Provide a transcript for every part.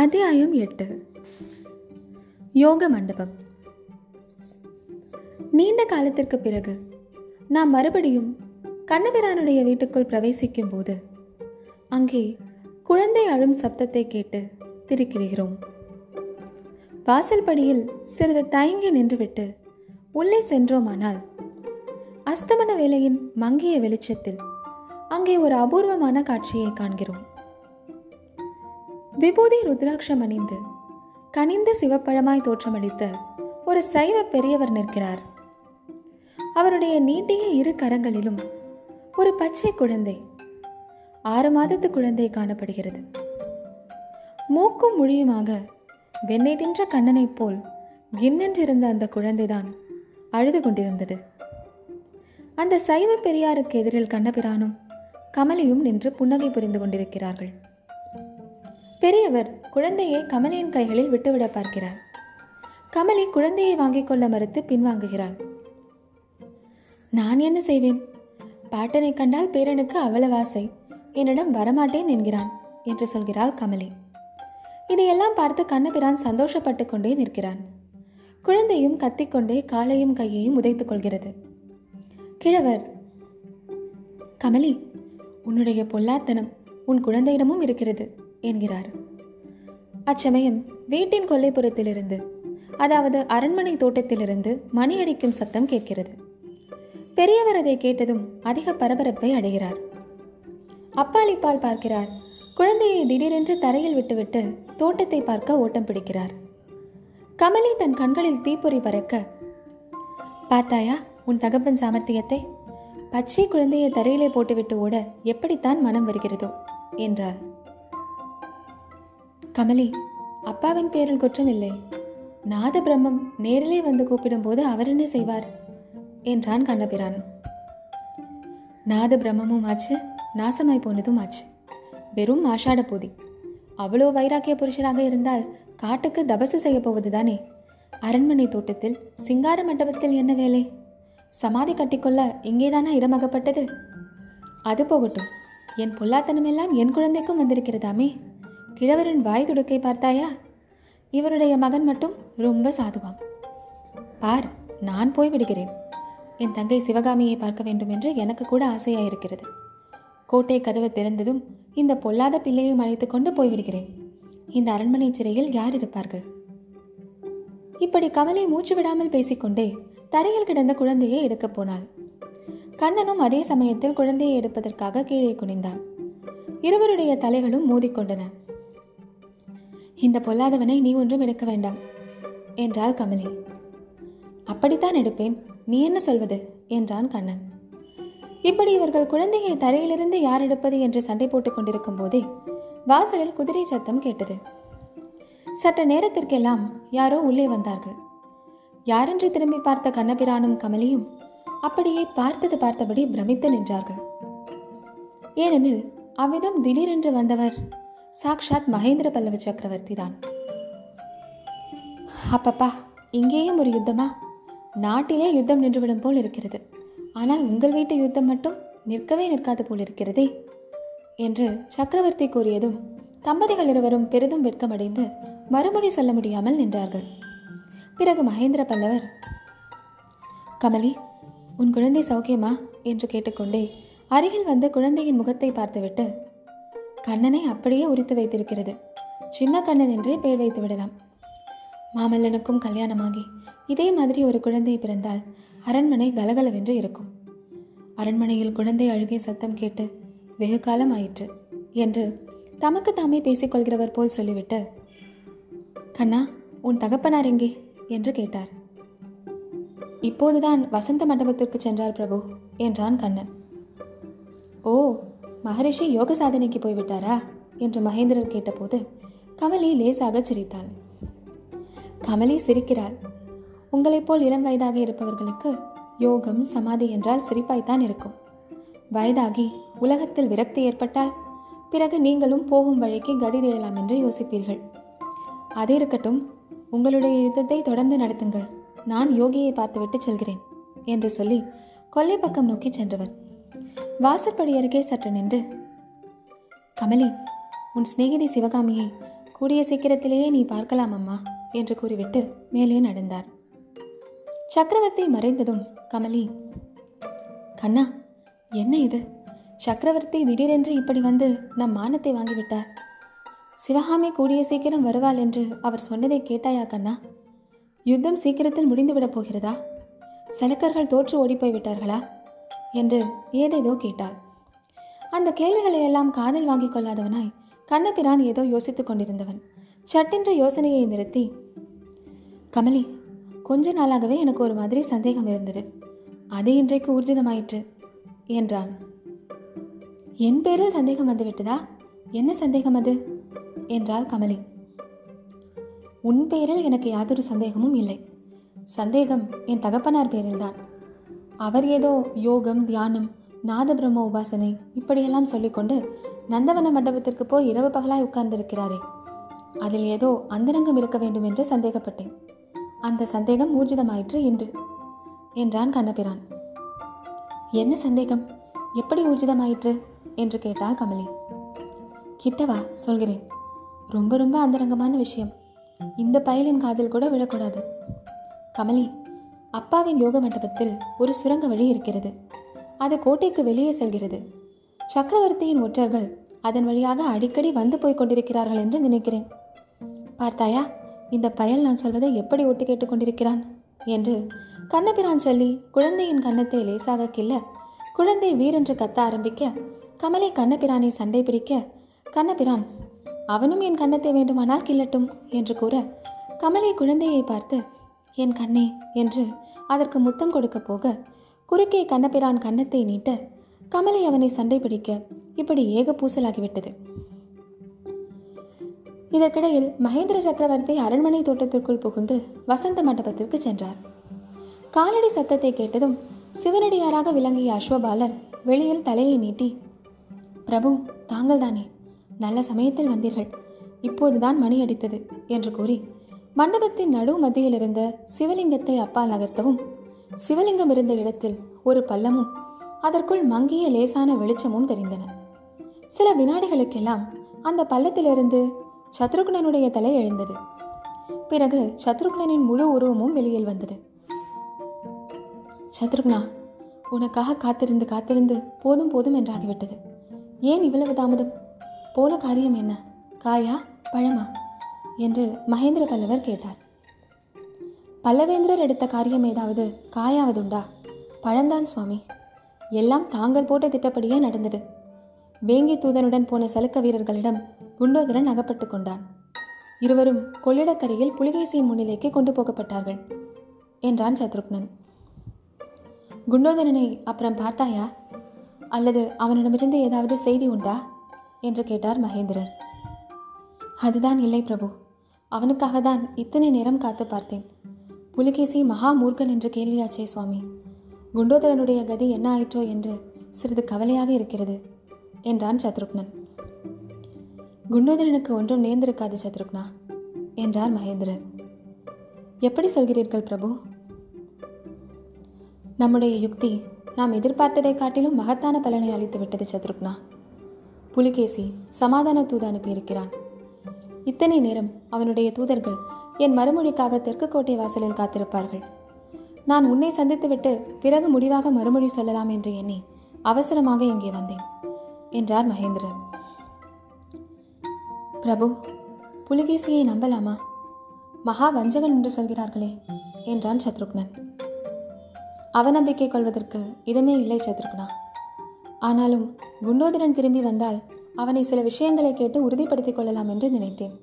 அத்தியாயம் எட்டு. யோக மண்டபம். நீண்ட காலத்திற்கு பிறகு நாம் மறுபடியும் கண்ணபிரானுடைய வீட்டுக்குள் பிரவேசிக்கும் போது அங்கே குழந்தை அழும் சப்தத்தை கேட்டு திடுக்கிடுகிறோம் வாசல் படியில் சிறிது தயங்கி நின்றுவிட்டு உள்ளே சென்றோமானால் அஸ்தமன வேலையின் மங்கிய வெளிச்சத்தில் அங்கே ஒரு அபூர்வமான காட்சியை காண்கிறோம். விபூதி ருத்ராட்சம் அணிந்து கனிந்த சிவப்பழமாய் தோற்றமளித்த ஒரு சைவ பெரியவர் நிற்கிறார். அவருடைய நீட்டிய இரு கரங்களிலும் ஒரு பச்சை குழந்தை ஆறு மாதத்து குழந்தை காணப்படுகிறது. மூக்கும் மொழியுமாக வெண்ணெய் தின்ற கண்ணனைப் போல் கின்னென்றிருந்த அந்த குழந்தைதான் அழுது கொண்டிருந்தது. அந்த சைவ பெரியாருக்கு எதிரில் கண்ணபிரானும் கமலியும் நின்று புன்னகை புரிந்து கொண்டிருக்கிறார்கள். பெரியவர் குழந்தையை கமலியின் கைகளில் விட்டுவிட பார்க்கிறார். கமலி குழந்தையை வாங்கிக் கொள்ள மறுத்து பின்வாங்குகிறாள். நான் என்ன செய்வேன்? பாட்டனை கண்டால் பேரனுக்கு அவ்வளவு ஆசை. என்னிடம் வரமாட்டேன் என்கிறான் என்று சொல்கிறாள் கமலி. இதையெல்லாம் பார்த்து கண்ணபிரான் சந்தோஷப்பட்டு கொண்டே நிற்கிறான். குழந்தையும் கத்திக்கொண்டே காலையும் கையையும் உதைத்துக் கொள்கிறது. கிழவர் கமலி உன்னுடைய பொல்லாத்தனம் உன் குழந்தையிடமும் இருக்கிறது. என்கிறார். அச்சமயம் வீட்டின் கொல்லைப்புறத்திலிருந்து அதாவது அரண்மனை தோட்டத்திலிருந்து மணி அடிக்கும் சத்தம் கேட்கிறது. பெரியவர் அதை கேட்டதும் அதிக பரபரப்பை அடைகிறார். அப்பாலிப்பால் பார்க்கிறார். குழந்தையை திடீரென்று தரையில் விட்டுவிட்டு தோட்டத்தை பார்க்க ஓட்டம் பிடிக்கிறார். கமலி தன் கண்களில் தீப்பொறி பறக்க பார்த்தாயா உன் தகப்பன் சாமர்த்தியத்தை? பச்சை குழந்தையை தரையிலே போட்டுவிட்டு ஓட எப்படித்தான் மனம் வருகிறதோ? என்றார் கமலி அப்பாவின் பேரில் குற்றம் இல்லை. நாத பிரம்மம் நேரிலே வந்து கூப்பிடும்போது அவர் என்ன செய்வார்? என்றான் கண்ணபிரான். நாத பிரம்மமும் ஆச்சு நாசமாய் போனதும் ஆச்சு. வெறும் ஆஷாட போதி. அவ்வளோ வைராக்கிய புருஷராக இருந்தால் காட்டுக்கு தபசு செய்ய போவதுதானே? அரண்மனை தோட்டத்தில் சிங்கார மண்டபத்தில் என்ன வேலை? சமாதி கட்டிக்கொள்ள இங்கேதானா இடமாகப்பட்டது? அது போகட்டும். என் பொல்லாத்தனமெல்லாம் என் குழந்தைக்கும் வந்திருக்கிறதாமே. கிழவரின் வாய் துடுக்கை பார்த்தாயா? இவருடைய மகன் மட்டும் ரொம்ப சாதுவாம். பார் நான் போய் விடுகிறேன். என் தங்கை சிவகாமியை பார்க்க வேண்டும் என்று எனக்கு கூட ஆசையாயிருக்கிறது. கோட்டை கதவு திறந்ததும் இந்த பொல்லாத பிள்ளையும் அழைத்து கொண்டு போய்விடுகிறேன் இந்த அரண்மனை சிறையில் யார் இருப்பார்கள்? இப்படி கமலை மூச்சு விடாமல் பேசிக்கொண்டே தரையில் கிடந்த குழந்தையை எடுக்கப் போனாள். கண்ணனும் அதே சமயத்தில் குழந்தையை எடுப்பதற்காக கீழே குனிந்தான். இருவருடைய தலைகளும் மோதிக்கொண்டன. இந்த பொல்லாதவனை நீ ஒன்றும் எடுக்க வேண்டாம் என்றாள் கமலி. அப்படித்தான் எடுப்பேன். நீ என்ன சொல்வது? என்றான் கண்ணன். இப்படி இவர்கள் குழந்தையை தரையிலிருந்து யார் எடுப்பது என்று சண்டை போட்டுக் கொண்டிருக்கும் போதே வாசலில் குதிரை சத்தம் கேட்டது. சற்று நேரத்திற்கெல்லாம் யாரோ உள்ளே வந்தார்கள். யாரென்று திரும்பி பார்த்த கண்ணபிரானும் கமலியும் அப்படியே பார்த்தது பார்த்தபடி பிரமித்து நின்றார்கள். ஏனெனில் அவ்விதம் திடீரென்று வந்தவர் சாக்ஷாத் மகேந்திர பல்லவ சக்கரவர்த்தி தான். அப்பப்பா இங்கேயும் ஒரு யுத்தமா? நாட்டிலே யுத்தம் நின்றுவிடும் போல் இருக்கிறது. ஆனால் உங்கள் வீட்டு யுத்தம் மட்டும் நிற்கவே நிற்காது போல் இருக்கிறதே? என்று சக்கரவர்த்தி கூறியதும் தம்பதிகள் இருவரும் பெரிதும் வெட்கமடைந்து மறுமொழி சொல்ல முடியாமல் நின்றார்கள். பிறகு மகேந்திர பல்லவர் கமலி உன் குழந்தை சௌக்கியமா? என்று கேட்டுக்கொண்டே அருகில் வந்து குழந்தையின் முகத்தை பார்த்துவிட்டு கண்ணனை அப்படியே உரித்து வைத்திருக்கிறது. சின்ன கண்ணன் என்றே பெயர் வைத்து விடலாம். மாமல்லனுக்கும் கல்யாணமாகி இதே மாதிரி ஒரு குழந்தை பிறந்தால் அரண்மனை கலகலவென்று இருக்கும். அரண்மனையில் குழந்தை அழுகை சத்தம் கேட்டு வெகு காலம் ஆயிற்று என்று தமக்கு தாமே பேசிக்கொள்கிறவர் போல் சொல்லிவிட்டு கண்ணா உன் தகப்பனார் எங்கே? என்று கேட்டார். இப்போதுதான் வசந்த மண்டபத்திற்கு சென்றார் பிரபு என்றான் கண்ணன். ஓ மகரிஷி யோக சாதனைக்கு போய்விட்டாரா என்று மகேந்திரர் கேட்டபோது கமலி லேசாக சிரித்தாள். கமலி சிரிக்கிறாள். உங்களைப் போல் இளம் வயதாக இருப்பவர்களுக்கு யோகம் சமாதி என்றால் சிரிப்பாய்த்தான் இருக்கும். வயதாகி உலகத்தில் விரக்தி ஏற்பட்டால் பிறகு நீங்களும் போகும் வழிக்கு கதி தேடலாம் என்று யோசிப்பீர்கள். அது இருக்கட்டும் உங்களுடைய யுத்தத்தை தொடர்ந்து நடத்துங்கள். நான் யோகியை பார்த்துவிட்டு செல்கிறேன் என்று சொல்லி கொல்லை பக்கம் நோக்கி சென்றவர். வாசற்படி அருகே சற்று நின்று. கமலி உன் சிநேகிதி சிவகாமியை கூடிய சீக்கிரத்திலேயே நீ பார்க்கலாம் அம்மா என்று கூறிவிட்டு மேலே நடந்தார். சக்கரவர்த்தி மறைந்ததும் கமலி கண்ணா என்ன இது? சக்கரவர்த்தி திடீரென்று இப்படி வந்து நம் மானத்தை வாங்கிவிட்டார். சிவகாமி கூடிய சீக்கிரம் வருவாள் என்று அவர் சொன்னதை கேட்டாயா கண்ணா? யுத்தம் சீக்கிரத்தில் முடிந்துவிடப் போகிறதா? சலக்கர்கள் தோற்று ஓடிப்போய் விட்டார்களா என்று ஏதேதோ கேட்டாள். அந்த கேள்விகளை எல்லாம் காதில் வாங்கிக் கொள்ளாதவனாய் கண்ணபிரான் ஏதோ யோசித்துக் கொண்டிருந்தவன். சட்டென்ற யோசனையை நிறுத்தி கமலி கொஞ்ச நாளாகவே எனக்கு ஒரு மாதிரி சந்தேகம் இருந்தது. அது இன்றைக்கு ஊர்ஜிதமாயிற்று என்றான். என் பேரில் சந்தேகம் வந்துவிட்டதா என்ன சந்தேகம் அது? என்றாள் கமலி. உன் பேரில் எனக்கு யாதொரு சந்தேகமும் இல்லை. சந்தேகம் என் தகப்பனார் பேரில்தான். அவர் ஏதோ யோகம் தியானம் நாதபிரம்ம உபாசனை இப்படியெல்லாம் சொல்லிக்கொண்டு நந்தவன மண்டபத்திற்கு போய் இரவு பகலாய் உட்கார்ந்திருக்கிறாரே. அதில் ஏதோ அந்தரங்கம் இருக்க வேண்டும் என்று சந்தேகப்பட்டேன். அந்த சந்தேகம் ஊர்ஜிதமாயிற்று இன்று என்றான் கண்ணபிரான். என்ன சந்தேகம்? எப்படி ஊர்ஜிதமாயிற்று? என்று கேட்டா கமலி. கிட்டவா? சொல்கிறேன். ரொம்ப ரொம்ப அந்தரங்கமான விஷயம். இந்த பயலின் காதில் கூட விழக்கூடாது. கமலி அப்பாவின் யோக மண்டபத்தில் ஒரு சுரங்க வழி இருக்கிறது. அது கோட்டைக்கு வெளியே செல்கிறது. சக்கரவர்த்தியின் ஒற்றர்கள் அதன் வழியாக அடிக்கடி வந்து போய் கொண்டிருக்கிறார்கள் என்று நினைக்கிறேன். பார்த்தாயா இந்த பயல் நான் சொல்வதை எப்படி ஒட்டு கேட்டுக்கொண்டிருக்கிறான் என்று கண்ணபிரான் சொல்லி குழந்தையின் கன்னத்தை லேசாக கில்ல குழந்தை வீரென்று கத்த ஆரம்பிக்க கமலை கண்ணபிரானை சண்டை பிடிக்க கண்ணபிரான் அவனும் என் கன்னத்தை வேண்டுமானால் கிள்ளட்டும் என்று கூற கமலை குழந்தையை பார்த்து என் கண்ணே என்று அதற்கு முத்தம் கொடுக்க போக குறுக்கே கண்ணபிரான் கன்னத்தை நீட்ட கமலை அவனை சண்டை பிடிக்க இப்படி ஏக பூசலாகிவிட்டது இதற்கிடையில் மகேந்திர சக்கரவர்த்தி அரண்மனை தோட்டத்திற்குள் புகுந்து வசந்த மண்டபத்திற்கு சென்றார். காலடி சத்தத்தை கேட்டதும் சிவனடியாராக விளங்கிய அஸ்வபாலர் வெளியில் தலையை நீட்டி பிரபு தாங்கள் தானே நல்ல சமயத்தில் வந்தீர்கள். இப்போதுதான் மணி அடித்தது என்று கூறி மண்டபத்தின் நடு மத்தியில் இருந்த சிவலிங்கத்தை அப்பால் நகர்த்தவும் சிவலிங்கம் இருந்த இடத்தில் ஒரு பள்ளமும் அதற்குள் மங்கிய லேசான வெளிச்சமும் தெரிந்தன. சில வினாடிகளுக்கெல்லாம் அந்த பள்ளத்திலிருந்து சத்ருகுணனுடைய தலை எழுந்தது. பிறகு சத்ருகுணனின் முழு உருவமும் வெளியில் வந்தது. சத்ருக்னா உனக்காக காத்திருந்து காத்திருந்து போதும் போதும் என்றாகிவிட்டது. ஏன் இவ்வளவு தாமதம்? போன காரியம் என்ன? காயா? பழமா? என்று மகேந்திர பல்லவர் கேட்டார். பல்லவேந்திரர் எடுத்த காரியம் ஏதாவது காயாவதுண்டா? பழந்தான் சுவாமி. எல்லாம் தாங்கள் போட்ட திட்டப்படியே நடந்தது. வேங்கி தூதனுடன் போன சலுக்க வீரர்களிடம் குண்டோதரன் அகப்பட்டு கொண்டான். இருவரும் கொள்ளிடக்கரையில் புலிகேசியின் முன்னிலைக்கு கொண்டு போகப்பட்டார்கள் என்றான் சத்ருக்னன். குண்டோதரனை அப்புறம் பார்த்தாயா? அல்லது அவனிடமிருந்து ஏதாவது செய்தி உண்டா? என்று கேட்டார் மகேந்திரர். அதுதான் இல்லை பிரபு. அவனுக்காக தான் இத்தனை நேரம் காத்து பார்த்தேன். புலிகேசி மகா மூர்க்கன் என்று கேள்வியாச்சே சுவாமி. குண்டோதரனுடைய கதி என்ன ஆயிற்றோ என்று சிறிது கவலையாக இருக்கிறது என்றான் சத்ருக்னன். குண்டோதரனுக்கு ஒன்றும் நேர்ந்திருக்காது சத்ருக்னா என்றார் மகேந்திரர் எப்படி சொல்கிறீர்கள் பிரபு? நம்முடைய யுக்தி நாம் எதிர்பார்த்ததை காட்டிலும் மகத்தான பலனை அளித்து விட்டது சத்ருக்னா. புலிகேசி சமாதான தூது அனுப்பியிருக்கிறான். இத்தனை நேரம் அவனுடைய தூதர்கள் என் மறுமொழிக்காக தெற்கு கோட்டை வாசலில் காத்திருப்பார்கள். நான் உன்னை சந்தித்துவிட்டு பிறகு முடிவாக மறுமொழி சொல்லலாம் என்று எண்ணி அவசரமாக இங்கே வந்தேன் என்றார் மகேந்திரன். பிரபு புலிகேசியை நம்பலாமா? மகா வஞ்சகன் என்று சொல்கிறார்களே என்றான் சத்ருக்னன். அவநம்பிக்கை கொள்வதற்கு இடமே இல்லை சத்ருக்னா. ஆனாலும் குண்டோதரன் திரும்பி வந்தால் அவனை சில விஷயங்களை கேட்டு உறுதிப்படுத்திக் கொள்ளலாம் என்று நினைத்தேன்.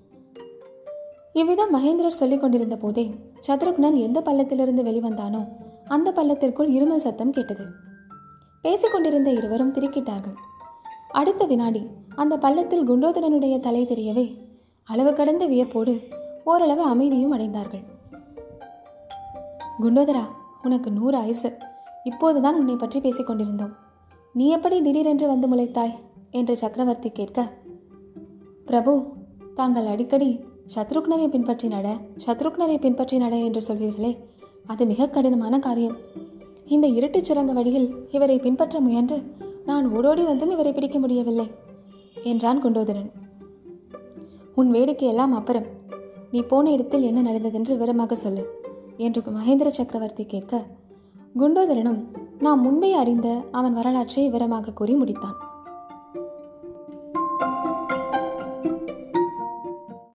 இவ்விதம் மகேந்திரர் சொல்லிக் கொண்டிருந்த போதே சத்ருக்னன் எந்த பள்ளத்திலிருந்து வெளிவந்தானோ அந்த பள்ளத்திற்குள் இருமல் சத்தம் கேட்டது. பேசிக்கொண்டிருந்த இருவரும் திருக்கிட்டார்கள். அடுத்த வினாடி அந்த பள்ளத்தில் குண்டோதரனுடைய தலை தெரியவே அளவு கடந்த வியப்போடு ஓரளவு அமைதியும் அடைந்தார்கள். குண்டோதரா உனக்கு நூறு ஆயுசு. இப்போதுதான் உன்னை பற்றி பேசிக்கொண்டிருந்தோம் நீ எப்படி திடீரென்று வந்து முளைத்தாய்? என்று சக்கரவர்த்தி கேட்க பிரபு தாங்கள் அடிக்கடி சத்ருக்னரை பின்பற்றி நட சத்ருக்னரை பின்பற்றி நட என்று சொல்வீர்களே. அது மிக கடினமான காரியம். இந்த இருட்டுச் சுரங்க வழியில் இவரை பின்பற்ற முயன்று நான் ஓடோடி வந்தும் இவரை பிடிக்க முடியவில்லை என்றான் குண்டோதரன். உன் வேடிக்கையெல்லாம் அப்புறம். நீ போன இடத்தில் என்ன நடந்ததென்று விவரமாக சொல்லு என்று மகேந்திர சக்கரவர்த்தி கேட்க குண்டோதரனும் நாம் முன்பே அறிந்த அவன் வரலாற்றை விவரமாக கூறி முடித்தான்.